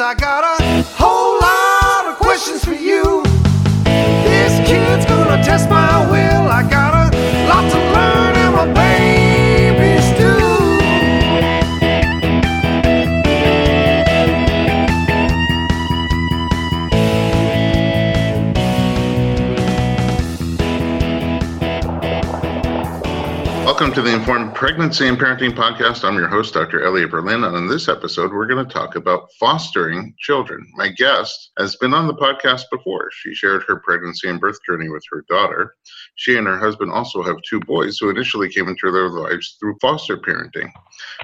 I got Welcome to the Informed Pregnancy and Parenting Podcast. I'm your host, Dr. Elliot Berlin, and in this episode, we're going to talk about fostering children. My guest has been on the podcast before. She shared her pregnancy and birth journey with her daughter. She and her husband also have two boys who initially came into their lives through foster parenting.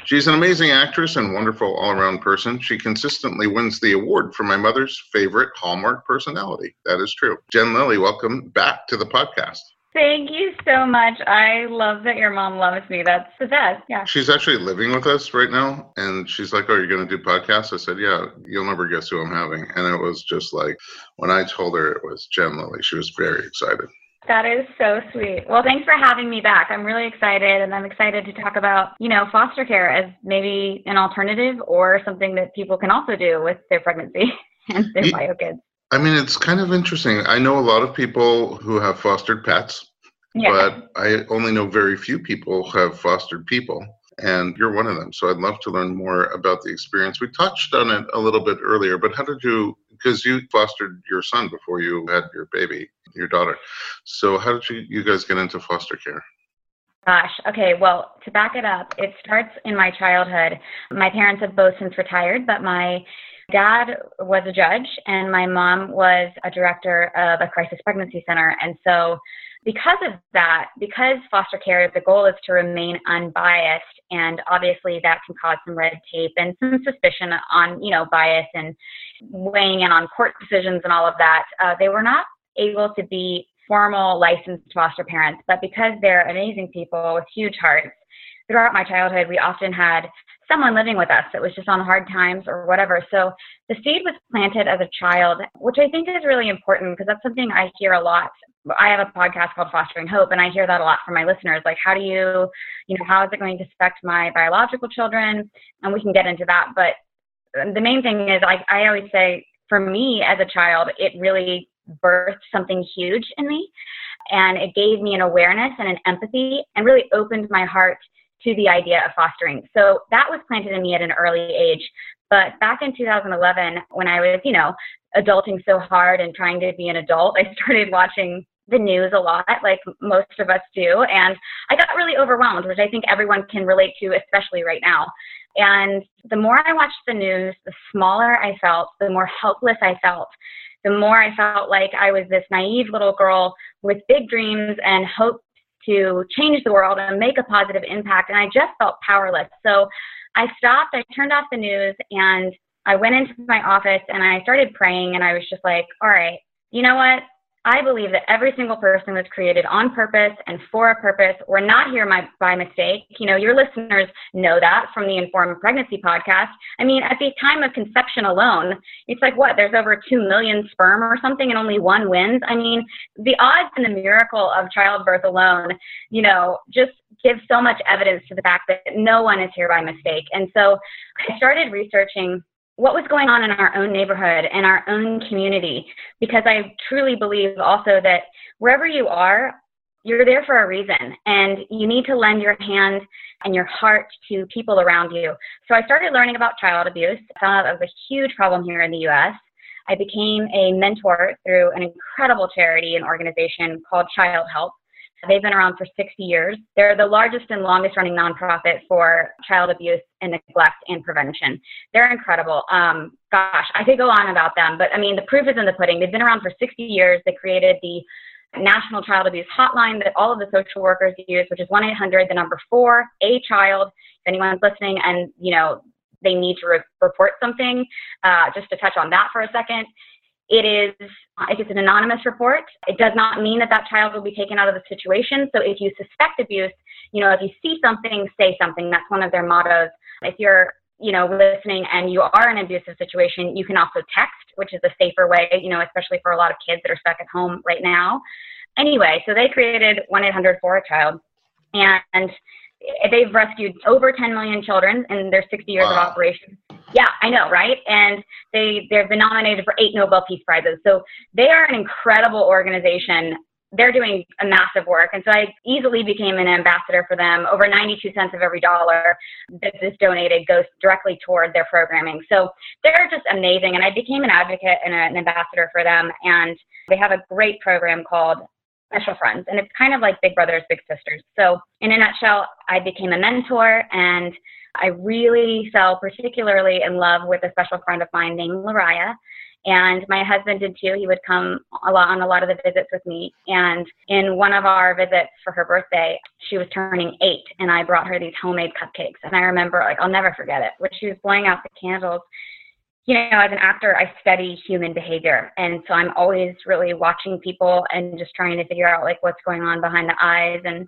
She's an amazing actress and wonderful all around person. She consistently wins the award for my mother's favorite Hallmark personality. That is true. Jen Lilly, welcome back to the podcast. Thank you so much. I love that your mom loves me. That's the best. Yeah. She's actually living with us right now, and she's like, "Oh, you're going to do podcasts?" I said, "Yeah." You'll never guess who I'm having, and it was just like when I told her it was Jen Lilly. She was very excited. That is so sweet. Well, thanks for having me back. I'm really excited, and I'm excited to talk about, you know, foster care as maybe an alternative or something that people can also do with their pregnancy and their bio kids. I mean, it's kind of interesting. I know a lot of people who have fostered pets, Yeah. but I only know very few people who have fostered people. And you're one of them. So I'd love to learn more about the experience. We touched on it a little bit earlier, but how did you, because you fostered your son before you had your baby, your daughter. So how did you, you guys get into foster care? Gosh, okay, well, to back it up, it starts in my childhood. My parents have both since retired, but my dad was a judge and my mom was a director of a crisis pregnancy center. And so, because of that, because foster care, the goal is to remain unbiased, and obviously that can cause some red tape and some suspicion on, you know, bias and weighing in on court decisions and all of that. Uh, they were not able to be formal licensed foster parents, but because they're amazing people with huge hearts, throughout my childhood, we often had someone living with us that was just on hard times or whatever. So the seed was planted as a child, which I think is really important because that's something I hear a lot. I have a podcast called Fostering Hope, and I hear that a lot from my listeners. Like, how do you, you know, how is it going to affect my biological children? And we can get into that. But the main thing is, I, I always say, for me as a child, it really birthed something huge in me. And it gave me an awareness and an empathy and really opened my heart to the idea of fostering. So that was planted in me at an early age. But back in 2011, when I was, you know, adulting so hard and trying to be an adult, I started watching the news a lot, like most of us do. And I got really overwhelmed, which I think everyone can relate to, especially right now. And the more I watched the news, the smaller I felt, the more helpless I felt, the more I felt like I was this naive little girl with big dreams and hope to change the world and make a positive impact. And I just felt powerless. So I stopped, I turned off the news, and I went into my office and I started praying. And I was just like, all right, you know what? I believe that every single person was created on purpose and for a purpose. We're not here my, by mistake. You know, your listeners know that from the Informed Pregnancy podcast. I mean, at the time of conception alone, it's like what? There's over 2 million sperm or something and only one wins. I mean, the odds and the miracle of childbirth alone, you know, just give so much evidence to the fact that no one is here by mistake. And so I started researching what was going on in our own neighborhood and our own community because I truly believe also that wherever you are, you're there for a reason and you need to lend your hand and your heart to people around you. So I started learning about child abuse. I found out it was a huge problem here in the US. I became a mentor through an incredible charity and organization called Childhelp. They've been around for 60 years. They're the largest and longest running nonprofit for child abuse and neglect and prevention. They're incredible. Um, gosh, I could go on about them, but I mean, the proof is in the pudding. They've been around for 60 years. They created the National Child Abuse Hotline that all of the social workers use, which is 1 800, the number four, a child. If anyone's listening and, you know, they need to re- report something, uh, just to touch on that for a second. It is, uh, if it's an anonymous report, it does not mean that that child will be taken out of the situation. So if you suspect abuse, you know, if you see something, say something. That's one of their mottos. If you're, you know, listening and you are in an abusive situation, you can also text, which is a safer way, you know, especially for a lot of kids that are stuck at home right now. Anyway, so they created 1 800 for a child. And they've rescued over 10 million children in their 60 years wow. of operation. Yeah, I know, right? And they they've been nominated for eight Nobel Peace Prizes. So they are an incredible organization. They're doing a massive work, and so I easily became an ambassador for them. Over 92 cents of every dollar that is donated goes directly toward their programming. So they're just amazing, and I became an advocate and an ambassador for them. And they have a great program called special friends and it's kind of like big brothers big sisters. So in a nutshell i became a mentor and i really fell particularly in love with a special friend of mine named Lariah. and my husband did too. He would come a lot on a lot of the visits with me. And in one of our visits for her birthday she was turning eight and i brought her these homemade cupcakes. And i remember like i'll never forget it. When she was blowing out the candles you know, as an actor, I study human behavior. And so I'm always really watching people and just trying to figure out like what's going on behind the eyes. And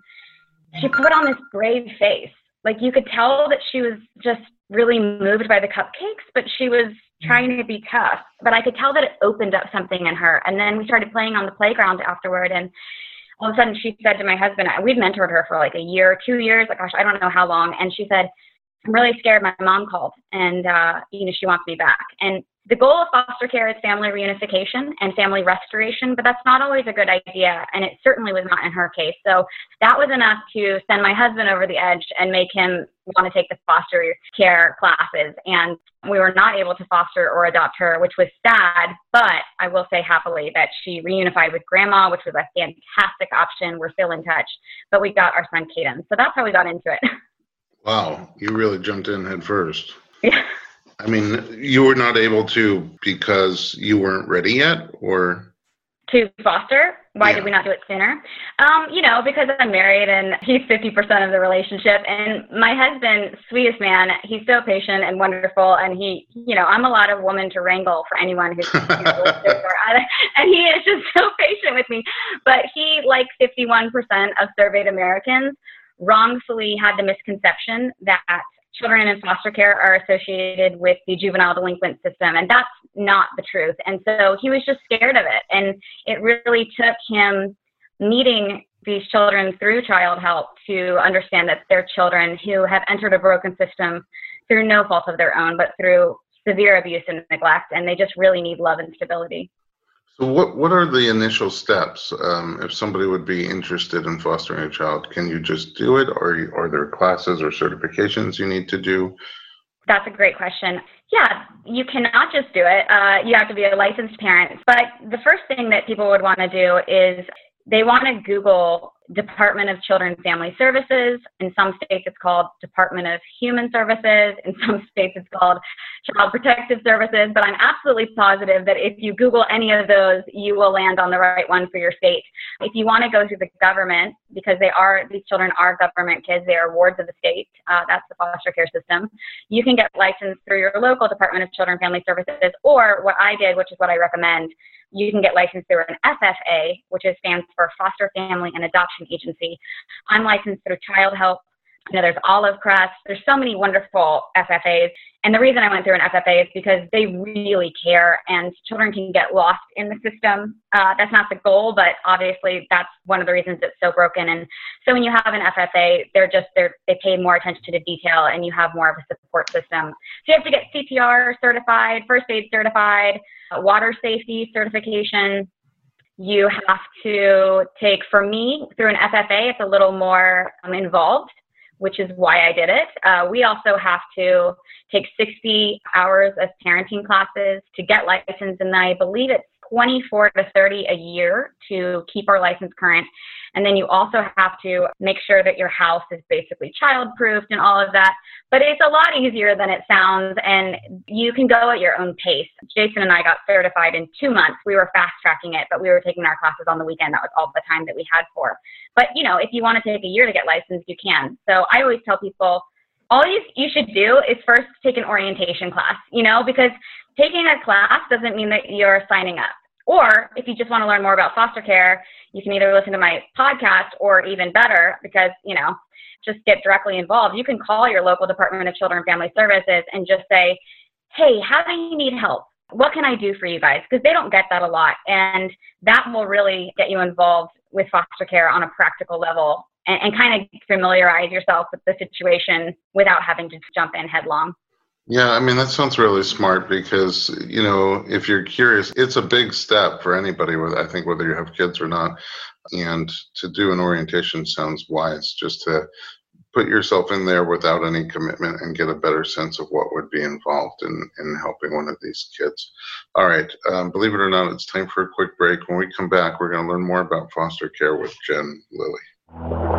she mm-hmm. put on this brave face. Like you could tell that she was just really moved by the cupcakes, but she was mm-hmm. trying to be tough. But I could tell that it opened up something in her. And then we started playing on the playground afterward. And all of a sudden she said to my husband, we'd mentored her for like a year, two years, like gosh, I don't know how long. And she said, I'm really scared. My mom called and, uh, you know, she wants me back. And the goal of foster care is family reunification and family restoration, but that's not always a good idea. And it certainly was not in her case. So that was enough to send my husband over the edge and make him want to take the foster care classes. And we were not able to foster or adopt her, which was sad, but I will say happily that she reunified with grandma, which was a fantastic option. We're still in touch, but we got our son Caden. So that's how we got into it. Wow, you really jumped in head first. Yeah. I mean, you were not able to because you weren't ready yet, or to foster. Why yeah. did we not do it sooner? Um, you know, because I'm married and he's 50% of the relationship. And my husband, sweetest man, he's so patient and wonderful. And he, you know, I'm a lot of woman to wrangle for anyone who's, you know, and he is just so patient with me. But he, like 51% of surveyed Americans, wrongfully had the misconception that children in foster care are associated with the juvenile delinquent system, and that's not the truth. And so he was just scared of it, and it really took him meeting these children through Childhelp to understand that they're children who have entered a broken system through no fault of their own, but through severe abuse and neglect, and they just really need love and stability. So, what what are the initial steps um, if somebody would be interested in fostering a child? Can you just do it, or are there classes or certifications you need to do? That's a great question. Yeah, you cannot just do it. Uh, you have to be a licensed parent. But the first thing that people would want to do is they want to Google Department of Children Family Services. In some states, it's called Department of Human Services. In some states, it's called Child Protective Services. But I'm absolutely positive that if you Google any of those, you will land on the right one for your state. If you want to go through the government, because they are these children are government kids, they are wards of the state. Uh, that's the foster care system. You can get licensed through your local Department of Children Family Services, or what I did, which is what I recommend, you can get licensed through an FFA, which is, stands for Foster Family and Adoption Agency. I'm licensed through Childhelp. You know, there's Olive Crest. There's so many wonderful FFAs. And the reason I went through an FFA is because they really care and children can get lost in the system. Uh, that's not the goal, but obviously that's one of the reasons it's so broken. And so when you have an FFA, they're just, they're, they pay more attention to the detail and you have more of a support system. So you have to get CPR certified, first aid certified, water safety certification, You have to take, for me, through an FFA, it's a little more um, involved, which is why I did it. Uh, we also have to take 60 hours of parenting classes to get licensed, and I believe it's 24 to 30 a year to keep our license current. And then you also have to make sure that your house is basically child proofed and all of that. But it's a lot easier than it sounds, and you can go at your own pace. Jason and I got certified in two months. We were fast tracking it, but we were taking our classes on the weekend. That was all the time that we had for. But you know, if you want to take a year to get licensed, you can. So I always tell people, all you, you should do is first take an orientation class, you know, because taking a class doesn't mean that you're signing up. Or if you just want to learn more about foster care, you can either listen to my podcast or even better, because, you know, just get directly involved. You can call your local Department of Children and Family Services and just say, hey, how do you need help? What can I do for you guys? Because they don't get that a lot. And that will really get you involved with foster care on a practical level and, and kind of familiarize yourself with the situation without having to jump in headlong. Yeah, I mean, that sounds really smart because, you know, if you're curious, it's a big step for anybody, with I think, whether you have kids or not. And to do an orientation sounds wise just to put yourself in there without any commitment and get a better sense of what would be involved in, in helping one of these kids. All right, um, believe it or not, it's time for a quick break. When we come back, we're going to learn more about foster care with Jen Lilly.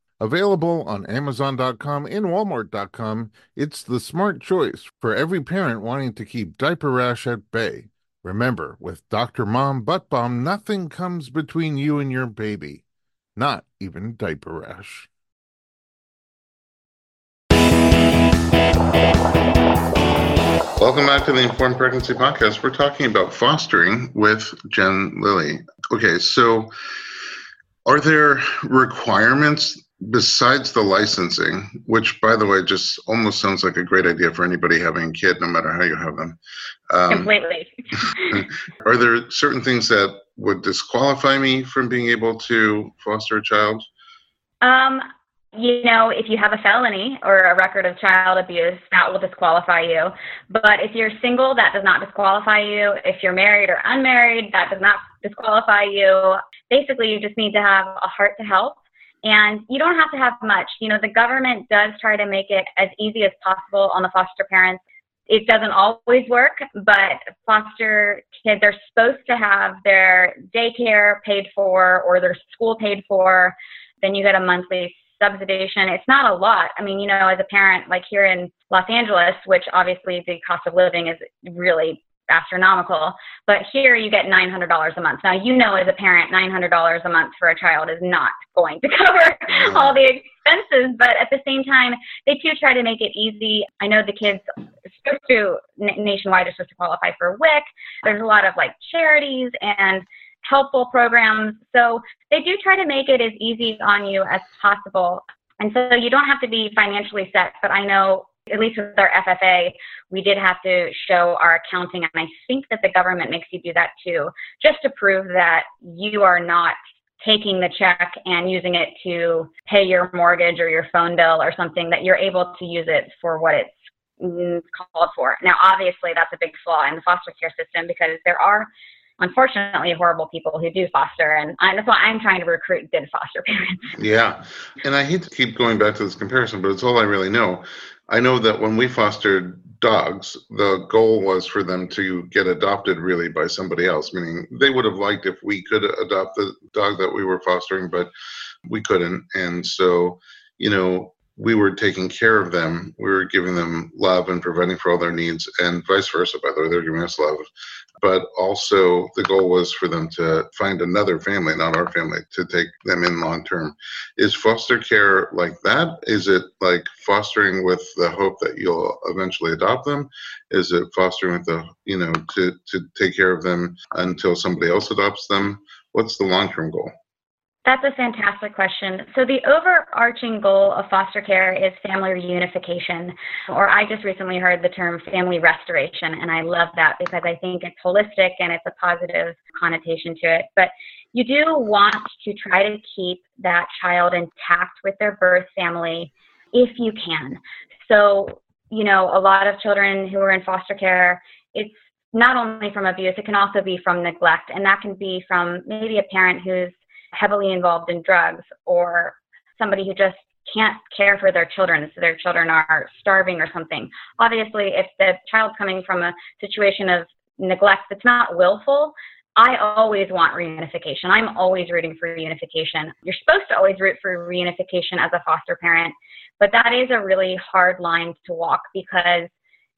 Available on Amazon.com and Walmart.com, it's the smart choice for every parent wanting to keep diaper rash at bay. Remember, with Dr. Mom Butt Balm, nothing comes between you and your baby, not even diaper rash. Welcome back to the Informed Pregnancy Podcast. We're talking about fostering with Jen Lilly. Okay, so are there requirements besides the licensing, which by the way just almost sounds like a great idea for anybody having a kid, no matter how you have them. Um, Completely. are there certain things that would disqualify me from being able to foster a child? Um, you know, if you have a felony or a record of child abuse, that will disqualify you. But if you're single, that does not disqualify you. If you're married or unmarried, that does not disqualify you. Basically, you just need to have a heart to help and you don't have to have much. You know, the government does try to make it as easy as possible on the foster parents. It doesn't always work, but foster kids are supposed to have their daycare paid for or their school paid for. Then you get a monthly subsidization. It's not a lot. I mean, you know, as a parent, like here in Los Angeles, which obviously the cost of living is really astronomical. But here you get $900 a month. Now, you know, as a parent, $900 a month for a child is not going to cover yeah. all the expenses. But at the same time, they do try to make it easy. I know the kids supposed to nationwide are supposed to qualify for WIC. There's a lot of like charities and helpful programs. So they do try to make it as easy on you as possible. And so you don't have to be financially set, but I know at least with our FFA, we did have to show our accounting, and I think that the government makes you do that too, just to prove that you are not taking the check and using it to pay your mortgage or your phone bill or something, that you're able to use it for what it's called for. Now, obviously, that's a big flaw in the foster care system because there are unfortunately horrible people who do foster and that's why i'm trying to recruit good foster parents. Yeah. And i hate to keep going back to this comparison but it's all i really know. I know that when we fostered dogs, the goal was for them to get adopted really by somebody else, meaning they would have liked if we could adopt the dog that we were fostering, but we couldn't. And so, you know, we were taking care of them. We were giving them love and providing for all their needs, and vice versa, by the way, they're giving us love but also the goal was for them to find another family, not our family, to take them in long term. Is foster care like that? Is it like fostering with the hope that you'll eventually adopt them? Is it fostering with the, you know, to, to take care of them until somebody else adopts them? What's the long term goal? That's a fantastic question. So, the overarching goal of foster care is family reunification, or I just recently heard the term family restoration, and I love that because I think it's holistic and it's a positive connotation to it. But you do want to try to keep that child intact with their birth family if you can. So, you know, a lot of children who are in foster care, it's not only from abuse, it can also be from neglect, and that can be from maybe a parent who's heavily involved in drugs or somebody who just can't care for their children, so their children are starving or something. Obviously, if the child's coming from a situation of neglect that's not willful, I always want reunification. I'm always rooting for reunification. You're supposed to always root for reunification as a foster parent, but that is a really hard line to walk because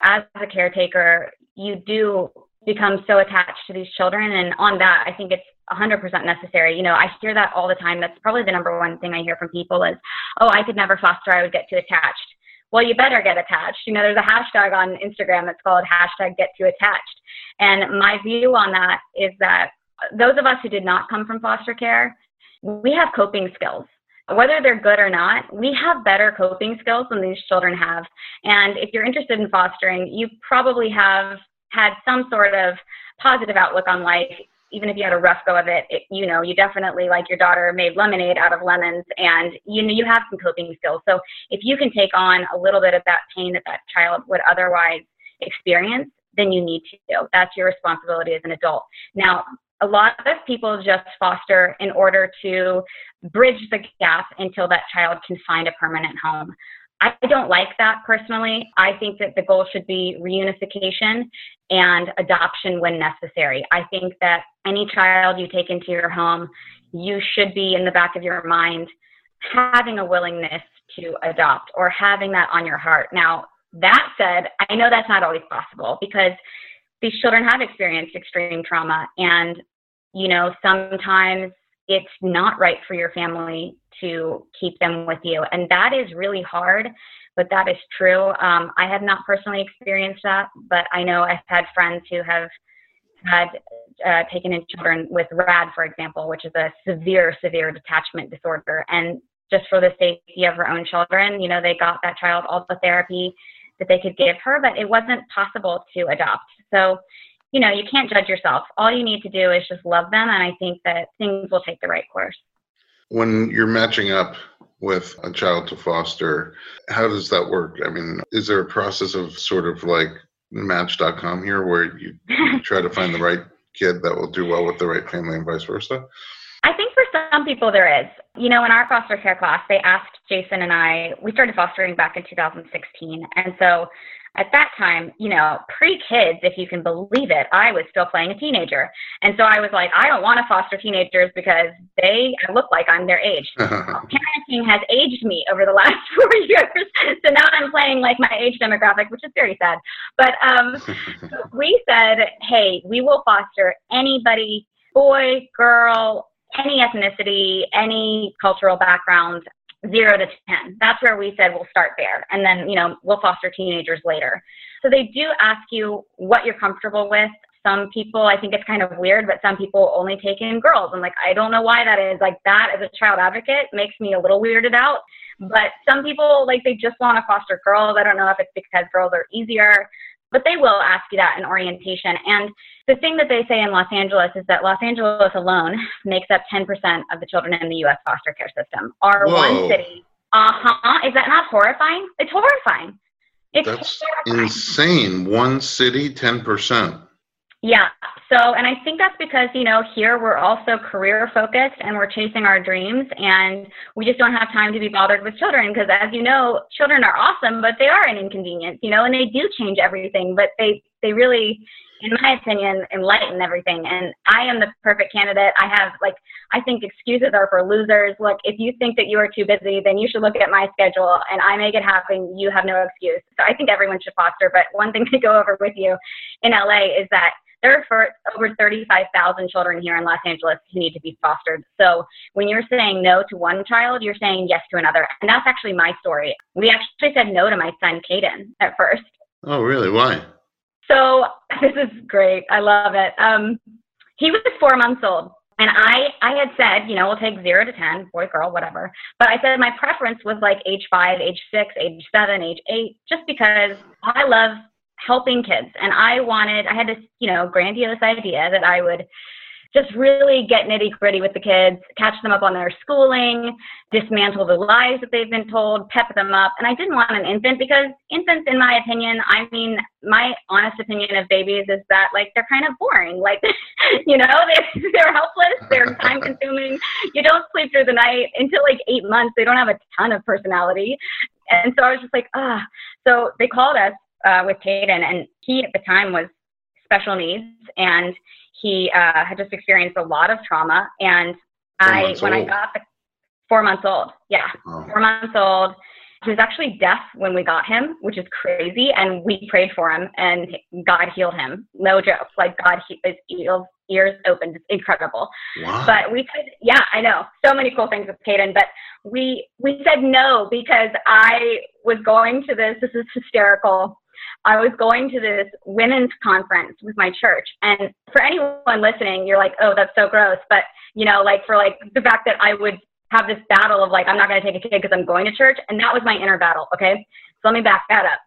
as a caretaker, you do become so attached to these children. And on that, I think it's 100% necessary. You know, I hear that all the time. That's probably the number one thing I hear from people is, oh, I could never foster. I would get too attached. Well, you better get attached. You know, there's a hashtag on Instagram that's called hashtag get too attached. And my view on that is that those of us who did not come from foster care, we have coping skills. Whether they're good or not, we have better coping skills than these children have. And if you're interested in fostering, you probably have had some sort of positive outlook on life even if you had a rough go of it, it, you know, you definitely, like your daughter, made lemonade out of lemons, and you know, you have some coping skills. So if you can take on a little bit of that pain that that child would otherwise experience, then you need to. That's your responsibility as an adult. Now, a lot of people just foster in order to bridge the gap until that child can find a permanent home. I don't like that personally. I think that the goal should be reunification and adoption when necessary. I think that any child you take into your home, you should be in the back of your mind having a willingness to adopt or having that on your heart. Now, that said, I know that's not always possible because these children have experienced extreme trauma and you know, sometimes it's not right for your family to keep them with you. And that is really hard, but that is true. Um, I have not personally experienced that, but I know I've had friends who have had uh, taken in children with RAD, for example, which is a severe, severe detachment disorder. And just for the safety of her own children, you know, they got that child all the therapy that they could give her, but it wasn't possible to adopt. So, you know, you can't judge yourself. All you need to do is just love them, and I think that things will take the right course. When you're matching up with a child to foster, how does that work? I mean, is there a process of sort of like match.com here where you, you try to find the right kid that will do well with the right family and vice versa? I think for some people there is. You know, in our foster care class, they asked Jason and I, we started fostering back in 2016. And so at that time, you know, pre kids, if you can believe it, I was still playing a teenager. And so I was like, I don't want to foster teenagers because they look like I'm their age. Parenting has aged me over the last four years. So now I'm playing like my age demographic, which is very sad. But um, we said, hey, we will foster anybody, boy, girl, any ethnicity, any cultural background zero to 10. That's where we said we'll start there. And then, you know, we'll foster teenagers later. So they do ask you what you're comfortable with. Some people, I think it's kind of weird, but some people only take in girls. I'm like, I don't know why that is. Like, that as a child advocate makes me a little weirded out. But some people, like, they just want to foster girls. I don't know if it's because girls are easier but they will ask you that in orientation. And the thing that they say in Los Angeles is that Los Angeles alone makes up 10% of the children in the U.S. foster care system. Our Whoa. one city, uh huh, is that not horrifying? It's horrifying. It's That's horrifying. insane. One city, 10%. Yeah. So, and I think that's because, you know, here we're also career focused and we're chasing our dreams and we just don't have time to be bothered with children because as you know, children are awesome, but they are an inconvenience, you know, and they do change everything, but they, they really, in my opinion, enlighten everything. And I am the perfect candidate. I have like, I think excuses are for losers. Look, if you think that you are too busy, then you should look at my schedule and I make it happen. You have no excuse. So I think everyone should foster. But one thing to go over with you in LA is that there are over 35,000 children here in Los Angeles who need to be fostered. So when you're saying no to one child, you're saying yes to another. And that's actually my story. We actually said no to my son, Caden, at first. Oh, really? Why? So this is great. I love it. Um, he was four months old. And I, I had said, you know, we'll take zero to 10, boy, girl, whatever. But I said my preference was like age five, age six, age seven, age eight, just because I love helping kids. And I wanted, I had this, you know, grandiose idea that I would just really get nitty gritty with the kids, catch them up on their schooling, dismantle the lies that they've been told, pep them up. And I didn't want an infant because infants, in my opinion, I mean, my honest opinion of babies is that like they're kind of boring. Like, you know, they're, they're helpless, they're time consuming. You don't sleep through the night until like eight months. They don't have a ton of personality. And so I was just like, ah. So they called us uh, with Caden, and he at the time was special needs, and he uh, had just experienced a lot of trauma. And I, when old. I got the four months old, yeah, oh. four months old. He was actually deaf when we got him, which is crazy. And we prayed for him, and God healed him. No joke. Like God, he, his ears, ears opened. It's incredible. Wow. But we said, yeah, I know, so many cool things with Caden. But we we said no because I was going to this. This is hysterical. I was going to this women's conference with my church. And for anyone listening, you're like, oh, that's so gross. But, you know, like for like the fact that I would have this battle of like, I'm not going to take a kid because I'm going to church. And that was my inner battle. Okay. So let me back that up.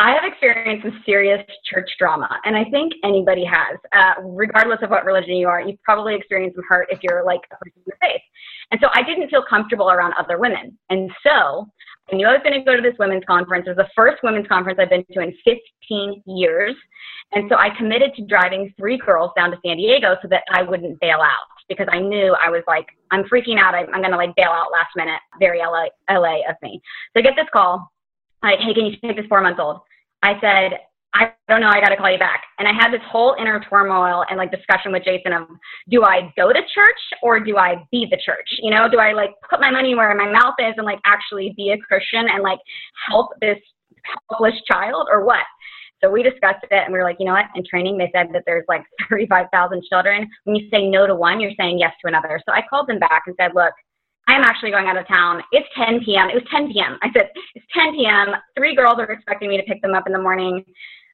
I have experienced some serious church drama, and I think anybody has, uh, regardless of what religion you are. You've probably experienced some hurt if you're like a person of faith. And so I didn't feel comfortable around other women. And so I knew I was going to go to this women's conference. It was the first women's conference I've been to in 15 years. And so I committed to driving three girls down to San Diego so that I wouldn't bail out because I knew I was like, I'm freaking out. I'm, I'm going to like bail out last minute. Very LA, LA of me. So I get this call. Like, hey, can you take this four months old? I said, I don't know, I got to call you back. And I had this whole inner turmoil and like discussion with Jason of do I go to church or do I be the church? You know, do I like put my money where my mouth is and like actually be a Christian and like help this helpless child or what? So we discussed it and we were like, you know what? In training, they said that there's like 35,000 children. When you say no to one, you're saying yes to another. So I called them back and said, look, I'm actually going out of town. It's 10 p.m. It was 10 p.m. I said, it's 10 p.m. Three girls are expecting me to pick them up in the morning.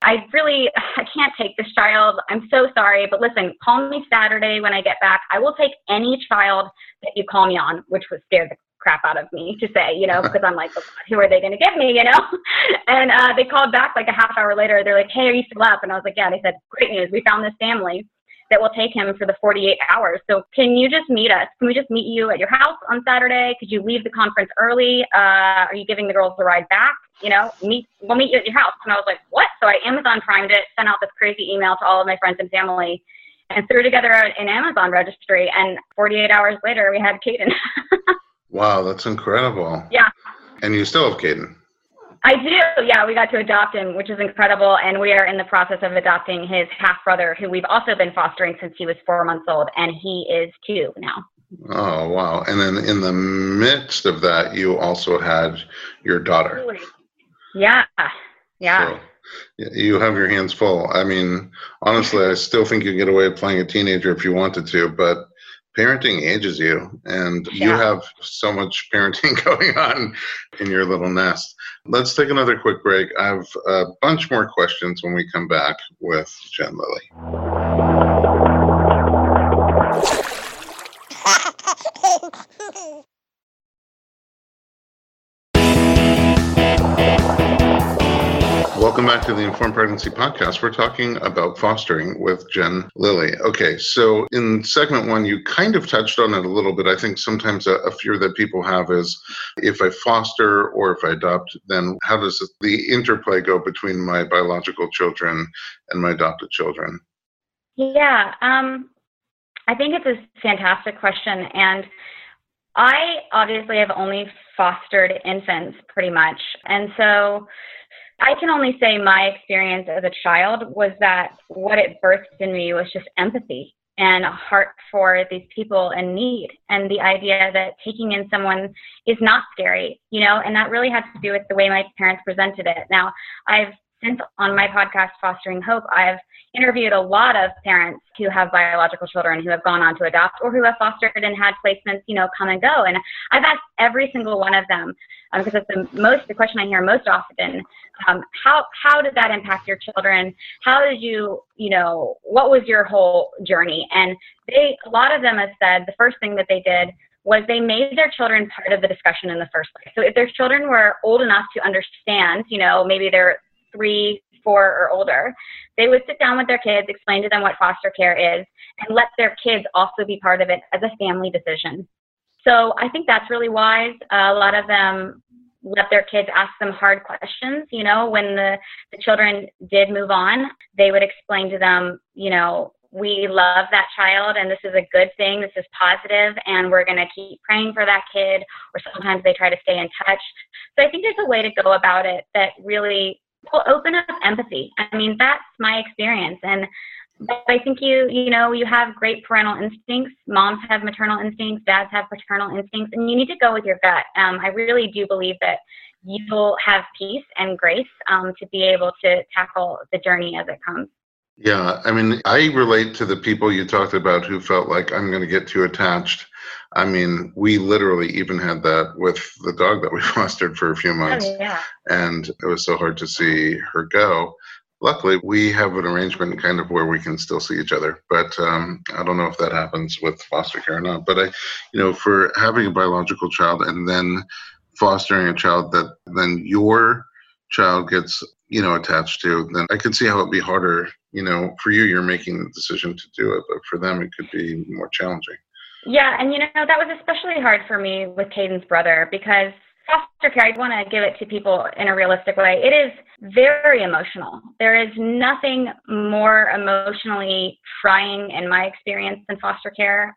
I really, I can't take this child. I'm so sorry, but listen, call me Saturday when I get back. I will take any child that you call me on, which would scare the crap out of me to say, you know, because I'm like, oh, who are they going to give me, you know? and uh, they called back like a half hour later. They're like, hey, are you still up? And I was like, yeah. They said, great news. We found this family that will take him for the 48 hours. So can you just meet us? Can we just meet you at your house on Saturday? Could you leave the conference early? Uh, are you giving the girls a ride back? You know, meet, we'll meet you at your house. And I was like, what? So I Amazon primed it, sent out this crazy email to all of my friends and family and threw together an Amazon registry. And 48 hours later, we had Caden. wow, that's incredible. Yeah. And you still have Caden. I do. Yeah, we got to adopt him, which is incredible. And we are in the process of adopting his half brother, who we've also been fostering since he was four months old, and he is two now. Oh, wow. And then in the midst of that, you also had your daughter. Yeah. Yeah. So you have your hands full. I mean, honestly, I still think you get away with playing a teenager if you wanted to, but parenting ages you and yeah. you have so much parenting going on in your little nest. Let's take another quick break. I have a bunch more questions when we come back with jen lilly Welcome back to the Informed Pregnancy Podcast. We're talking about fostering with Jen Lilly. Okay, so in segment one, you kind of touched on it a little bit. I think sometimes a, a fear that people have is if I foster or if I adopt, then how does the interplay go between my biological children and my adopted children? Yeah, um, I think it's a fantastic question. And I obviously have only fostered infants pretty much. And so I can only say my experience as a child was that what it birthed in me was just empathy and a heart for these people in need and the idea that taking in someone is not scary, you know, and that really has to do with the way my parents presented it. Now, I've since on my podcast, Fostering Hope, I've interviewed a lot of parents who have biological children who have gone on to adopt or who have fostered and had placements, you know, come and go. And I've asked every single one of them um, because it's the most the question I hear most often. Um, how how did that impact your children? How did you you know what was your whole journey? And they a lot of them have said the first thing that they did was they made their children part of the discussion in the first place. So if their children were old enough to understand, you know, maybe they're three, four, or older, they would sit down with their kids, explain to them what foster care is, and let their kids also be part of it as a family decision. So I think that's really wise. Uh, a lot of them let their kids ask them hard questions. You know, when the, the children did move on, they would explain to them, you know, we love that child and this is a good thing, this is positive, and we're going to keep praying for that kid. Or sometimes they try to stay in touch. So I think there's a way to go about it that really will open up empathy. I mean, that's my experience. And I think you, you know, you have great parental instincts. Moms have maternal instincts, dads have paternal instincts, and you need to go with your gut. Um, I really do believe that you'll have peace and grace um, to be able to tackle the journey as it comes. Yeah, I mean, I relate to the people you talked about who felt like I'm going to get too attached. I mean, we literally even had that with the dog that we fostered for a few months. Oh, yeah. And it was so hard to see her go. Luckily, we have an arrangement kind of where we can still see each other. But um, I don't know if that happens with foster care or not. But I, you know, for having a biological child and then fostering a child that then your child gets you know attached to then i can see how it'd be harder you know for you you're making the decision to do it but for them it could be more challenging yeah and you know that was especially hard for me with caden's brother because foster care I'd want to give it to people in a realistic way it is very emotional there is nothing more emotionally trying in my experience than foster care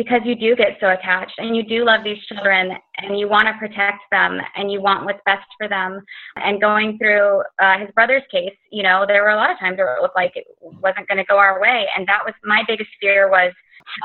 because you do get so attached and you do love these children and you want to protect them and you want what's best for them. And going through uh, his brother's case, you know, there were a lot of times where it looked like it wasn't going to go our way. And that was my biggest fear was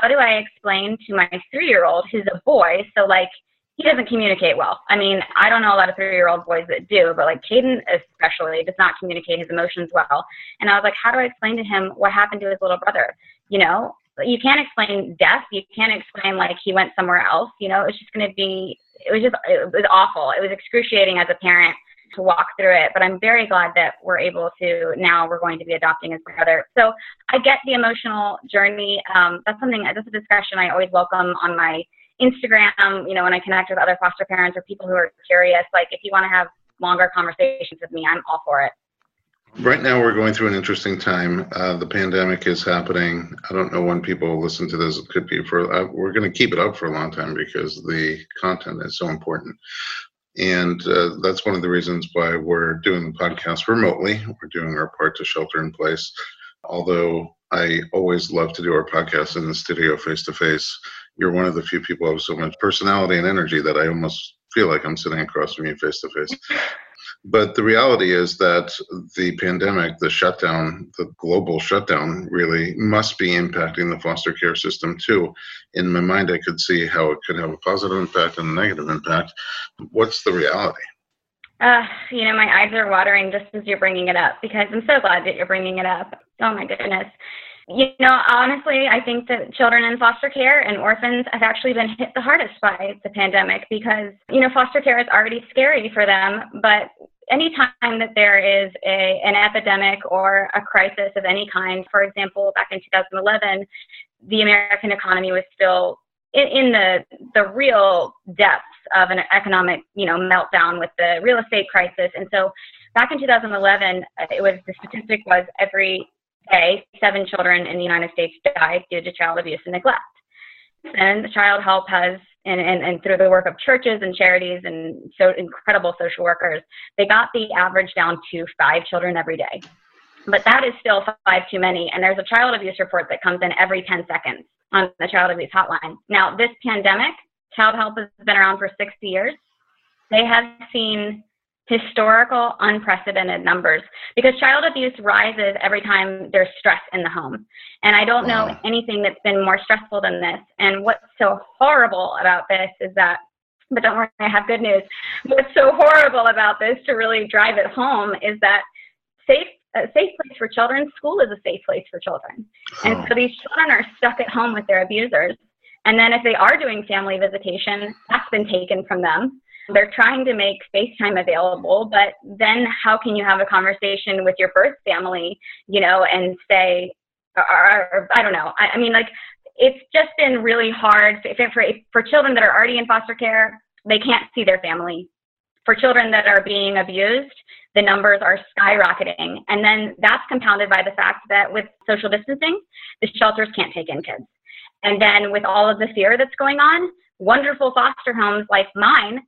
how do I explain to my three year old who's a boy? So, like, he doesn't communicate well. I mean, I don't know a lot of three year old boys that do, but like Caden especially does not communicate his emotions well. And I was like, how do I explain to him what happened to his little brother? You know, you can't explain death. You can't explain like he went somewhere else. You know, it's just going to be. It was just. It was awful. It was excruciating as a parent to walk through it. But I'm very glad that we're able to now. We're going to be adopting his brother. So I get the emotional journey. Um, that's something. That's a discussion I always welcome on my Instagram. You know, when I connect with other foster parents or people who are curious. Like, if you want to have longer conversations with me, I'm all for it. Right now, we're going through an interesting time. Uh, the pandemic is happening. I don't know when people listen to this. It could be for, uh, we're going to keep it up for a long time because the content is so important. And uh, that's one of the reasons why we're doing the podcast remotely. We're doing our part to shelter in place. Although I always love to do our podcast in the studio face to face, you're one of the few people who have so much personality and energy that I almost feel like I'm sitting across from you face to face. But the reality is that the pandemic, the shutdown, the global shutdown, really must be impacting the foster care system too. In my mind, I could see how it could have a positive impact and a negative impact. What's the reality? Uh, you know, my eyes are watering just as you're bringing it up because I'm so glad that you're bringing it up. Oh my goodness. You know, honestly, I think that children in foster care and orphans have actually been hit the hardest by the pandemic because, you know, foster care is already scary for them, but anytime that there is a, an epidemic or a crisis of any kind, for example, back in 2011, the American economy was still in, in the the real depths of an economic, you know, meltdown with the real estate crisis. And so, back in 2011, it was the statistic was every day seven children in the United States died due to child abuse and neglect. And the Childhelp has and, and, and through the work of churches and charities and so incredible social workers, they got the average down to five children every day. but that is still five too many. And there's a child abuse report that comes in every 10 seconds on the child abuse hotline. Now, this pandemic, Childhelp has been around for 60 years. They have seen historical, unprecedented numbers because child abuse rises every time there's stress in the home. And I don't wow. know anything that's been more stressful than this. And what's so horrible about this is that, but don't worry, I have good news. What's so horrible about this to really drive it home is that safe a safe place for children, school is a safe place for children. And so these children are stuck at home with their abusers. And then if they are doing family visitation, that's been taken from them. They're trying to make FaceTime available, but then how can you have a conversation with your birth family, you know, and say, or, or I don't know. I, I mean, like, it's just been really hard for, for children that are already in foster care. They can't see their family. For children that are being abused, the numbers are skyrocketing. And then that's compounded by the fact that with social distancing, the shelters can't take in kids. And then with all of the fear that's going on, wonderful foster homes like mine,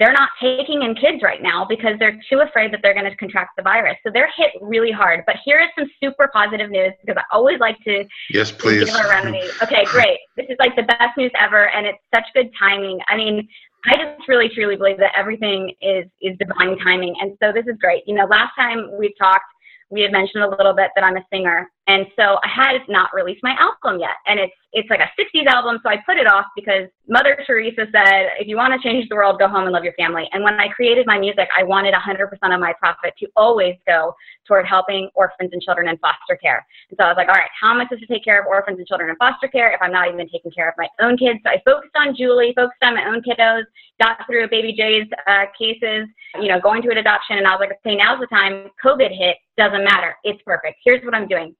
they're not taking in kids right now because they're too afraid that they're going to contract the virus. So they're hit really hard. But here is some super positive news because I always like to yes, please. give a remedy. Okay, great. This is like the best news ever, and it's such good timing. I mean, I just really truly believe that everything is is divine timing, and so this is great. You know, last time we talked, we had mentioned a little bit that I'm a singer, and so I had not released my album yet. And it's it's like a 60s album, so I put it off because Mother Teresa said, if you want to change the world, go home and love your family. And when I created my music, I wanted 100% of my profit to always go toward helping orphans and children in foster care. And so I was like, all right, how am I supposed to take care of orphans and children in foster care if I'm not even taking care of my own kids? So I focused on Julie, focused on my own kiddos, got through Baby Jay's uh, cases, you know, going to an adoption, and I was like, okay, now's the time. COVID hit, doesn't matter. It's perfect. Here's what I'm doing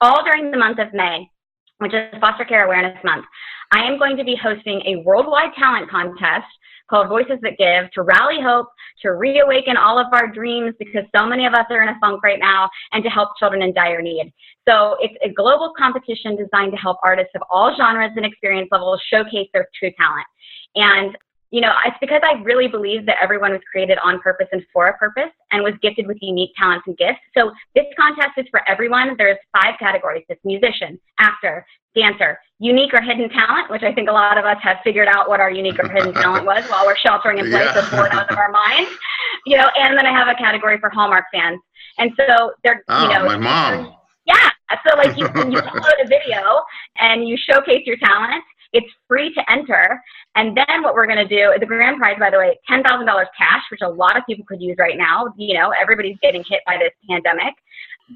all during the month of May, which is Foster Care Awareness Month, I am going to be hosting a worldwide talent contest called Voices That Give to rally hope, to reawaken all of our dreams because so many of us are in a funk right now, and to help children in dire need. So it's a global competition designed to help artists of all genres and experience levels showcase their true talent. And you know, it's because I really believe that everyone was created on purpose and for a purpose and was gifted with unique talents and gifts. So this contest is for everyone. There's five categories. It's musician, actor, dancer, unique or hidden talent, which I think a lot of us have figured out what our unique or hidden talent was while we're sheltering in place yeah. or bored out of our minds. You know, and then I have a category for Hallmark fans. And so they're, oh, you know, my mom. Yeah. So like you, you upload a video and you showcase your talent it's free to enter. And then what we're going to do, the grand prize, by the way, $10,000 cash, which a lot of people could use right now. You know, everybody's getting hit by this pandemic.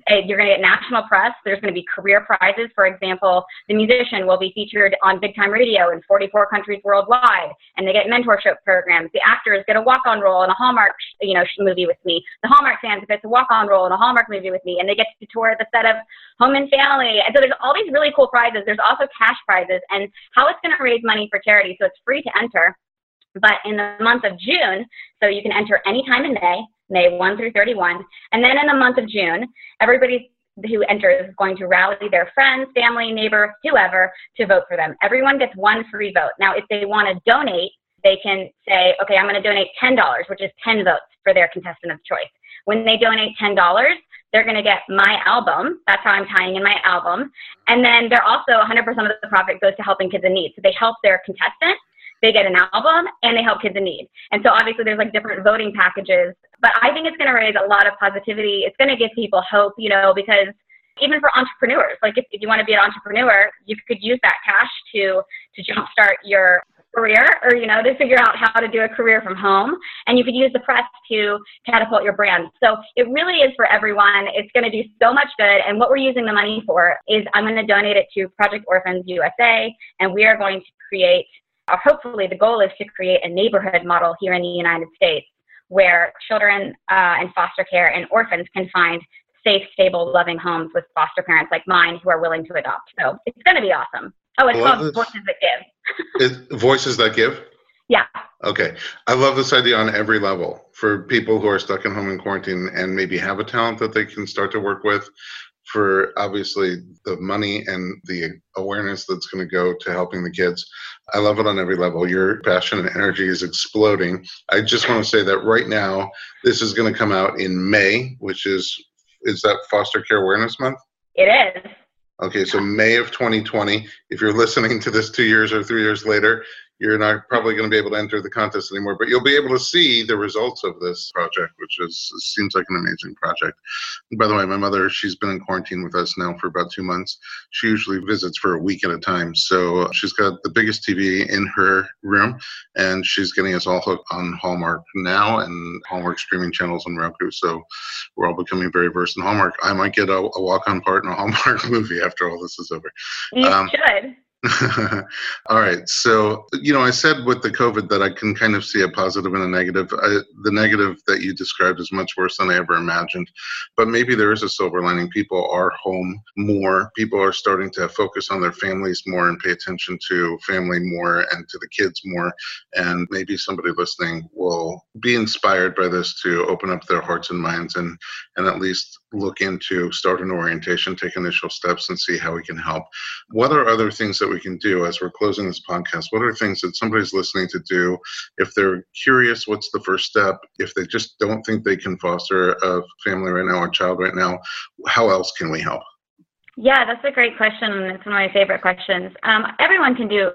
You're going to get national press. There's going to be career prizes. For example, the musician will be featured on big time radio in 44 countries worldwide, and they get mentorship programs. The actors get a walk-on role in a Hallmark, you know, movie with me. The Hallmark fans get a walk-on role in a Hallmark movie with me, and they get to tour the set of Home and Family. And so there's all these really cool prizes. There's also cash prizes, and how it's going to raise money for charity. So it's free to enter. But in the month of June, so you can enter anytime in May, May 1 through 31. And then in the month of June, everybody who enters is going to rally their friends, family, neighbors, whoever to vote for them. Everyone gets one free vote. Now, if they want to donate, they can say, okay, I'm going to donate $10, which is 10 votes for their contestant of choice. When they donate $10, they're going to get my album. That's how I'm tying in my album. And then they're also 100% of the profit goes to helping kids in need. So they help their contestant they get an album and they help kids in need. And so obviously there's like different voting packages, but I think it's going to raise a lot of positivity. It's going to give people hope, you know, because even for entrepreneurs, like if, if you want to be an entrepreneur, you could use that cash to to jumpstart your career or you know to figure out how to do a career from home. And you could use the press to catapult your brand. So it really is for everyone. It's going to do so much good. And what we're using the money for is i'm going to donate it to project orphans usa and we are going to create uh, hopefully the goal is to create a neighborhood model here in the United States where children uh, in foster care and orphans can find safe, stable, loving homes with foster parents like mine who are willing to adopt. So it's going to be awesome. Oh, it's called this. Voices That Give. Voices That Give? Yeah. Okay. I love this idea on every level for people who are stuck in home in quarantine and maybe have a talent that they can start to work with for obviously the money and the awareness that's going to go to helping the kids. I love it on every level. Your passion and energy is exploding. I just want to say that right now, this is going to come out in May, which is is that Foster Care Awareness Month? It is. Okay, so May of 2020. If you're listening to this two years or three years later, you're not probably going to be able to enter the contest anymore, but you'll be able to see the results of this project, which is seems like an amazing project. And by the way, my mother, she's been in quarantine with us now for about two months. She usually visits for a week at a time, so she's got the biggest TV in her room, and she's getting us all hooked on Hallmark now and Hallmark streaming channels on Roku. So we're all becoming very versed in Hallmark. I might get a, a walk-on part in a Hallmark movie after all this is over. You um, should. All right. So, you know, I said with the COVID that I can kind of see a positive and a negative. I, the negative that you described is much worse than I ever imagined. But maybe there is a silver lining. People are home more. People are starting to focus on their families more and pay attention to family more and to the kids more. And maybe somebody listening will be inspired by this to open up their hearts and minds and, and at least look into start an orientation, take initial steps, and see how we can help. What are other things that we can do as we're closing this podcast? What are things that somebody's listening to do if they're curious? What's the first step? If they just don't think they can foster a family right now or child right now, how else can we help? Yeah, that's a great question. It's one of my favorite questions. Um, everyone can do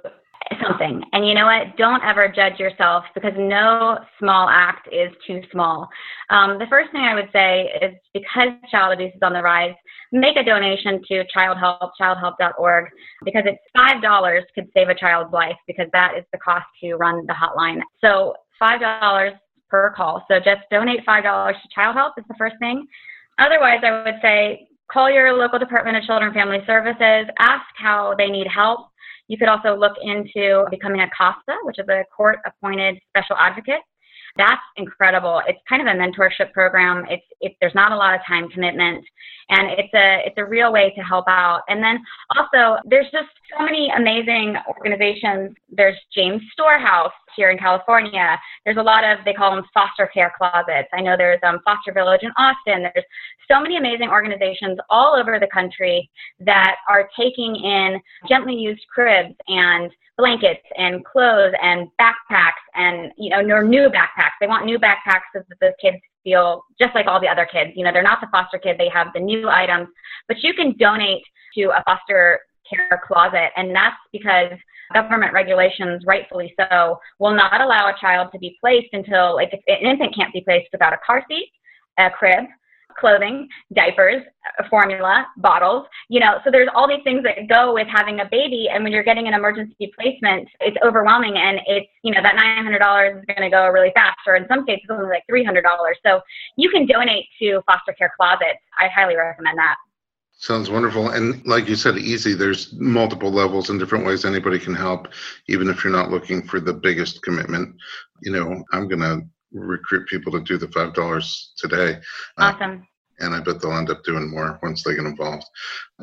something. And you know what? Don't ever judge yourself because no small act is too small. Um, the first thing I would say is because child abuse is on the rise, make a donation to Childhelp, childhelp.org, because it's $5 could save a child's life because that is the cost to run the hotline. So $5 per call. So just donate $5 to Childhelp is the first thing. Otherwise, I would say call your local Department of Children and Family Services, ask how they need help you could also look into becoming a CASA, which is a court appointed special advocate. That's incredible. It's kind of a mentorship program. It's it, there's not a lot of time commitment, and it's a it's a real way to help out. And then also there's just so many amazing organizations. There's James Storehouse here in California. There's a lot of they call them foster care closets. I know there's um, Foster Village in Austin. There's so many amazing organizations all over the country that are taking in gently used cribs and blankets and clothes and backpacks and you know new backpacks. They want new backpacks so that the kids feel just like all the other kids. You know, they're not the foster kid. They have the new items, but you can donate to a foster care closet, and that's because government regulations, rightfully so, will not allow a child to be placed until like an infant can't be placed without a car seat, a crib, clothing, diapers, formula, bottles, you know, so there's all these things that go with having a baby. And when you're getting an emergency placement, it's overwhelming and it's, you know, that $900 is going to go really fast, or in some cases, only like $300. So you can donate to foster care closets. I highly recommend that. Sounds wonderful. And like you said, easy. There's multiple levels and different ways anybody can help, even if you're not looking for the biggest commitment. You know, I'm going to recruit people to do the $5 today. Uh, awesome. Uh, and I bet they'll end up doing more once they get involved.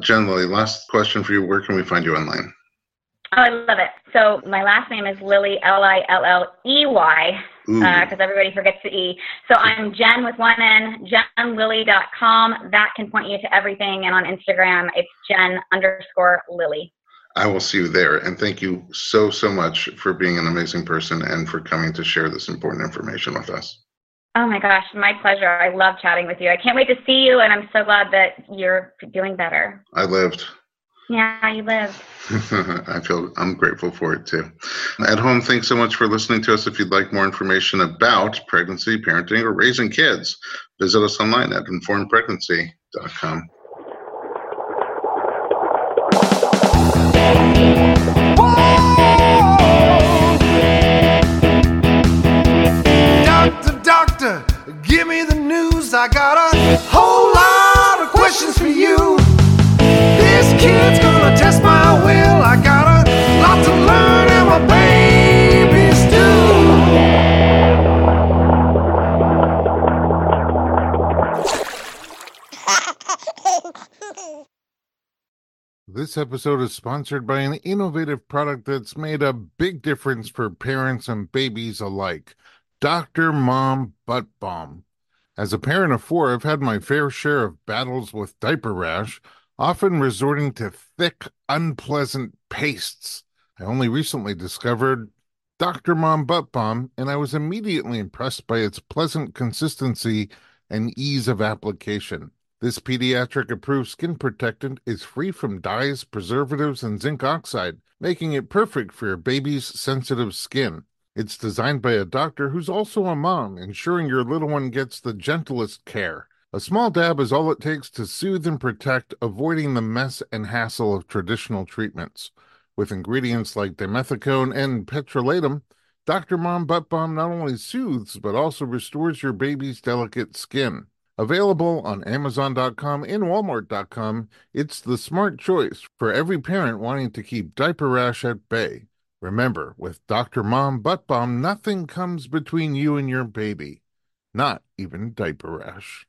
Jen Lilley, last question for you. Where can we find you online? Oh, I love it. So my last name is Lilley, L I L L E Y, because uh, everybody forgets the E. So I'm Jen with one N, jenlilley.com. That can point you to everything. And on Instagram, it's Jen underscore Lilley. I will see you there. And thank you so, so much for being an amazing person and for coming to share this important information with us. Oh my gosh, my pleasure. I love chatting with you. I can't wait to see you, and I'm so glad that you're doing better. I lived. Yeah, you lived. I feel I'm grateful for it too. At home, thanks so much for listening to us. If you'd like more information about pregnancy, parenting, or raising kids, visit us online at informedpregnancy.com. Got a whole lot of questions for you. This kid's gonna test my will. I got a lot to learn, and my. This episode is sponsored by an innovative product that's made a big difference for parents and babies alike Dr. Mom Butt Balm. As a parent of four, I've had my fair share of battles with diaper rash, often resorting to thick, unpleasant pastes. I only recently discovered Dr. Mom Butt Balm, and I was immediately impressed by its pleasant consistency and ease of application. This pediatric approved skin protectant is free from dyes, preservatives, and zinc oxide, making it perfect for your baby's sensitive skin. It's designed by a doctor who's also a mom, ensuring your little one gets the gentlest care. A small dab is all it takes to soothe and protect, avoiding the mess and hassle of traditional treatments. With ingredients like dimethicone and petrolatum, Dr. Mom Butt Balm not only soothes but also restores your baby's delicate skin. Available on Amazon.com and Walmart.com, it's the smart choice for every parent wanting to keep diaper rash at bay. Remember, with Dr. Mom Butt Balm, nothing comes between you and your baby, not even diaper rash.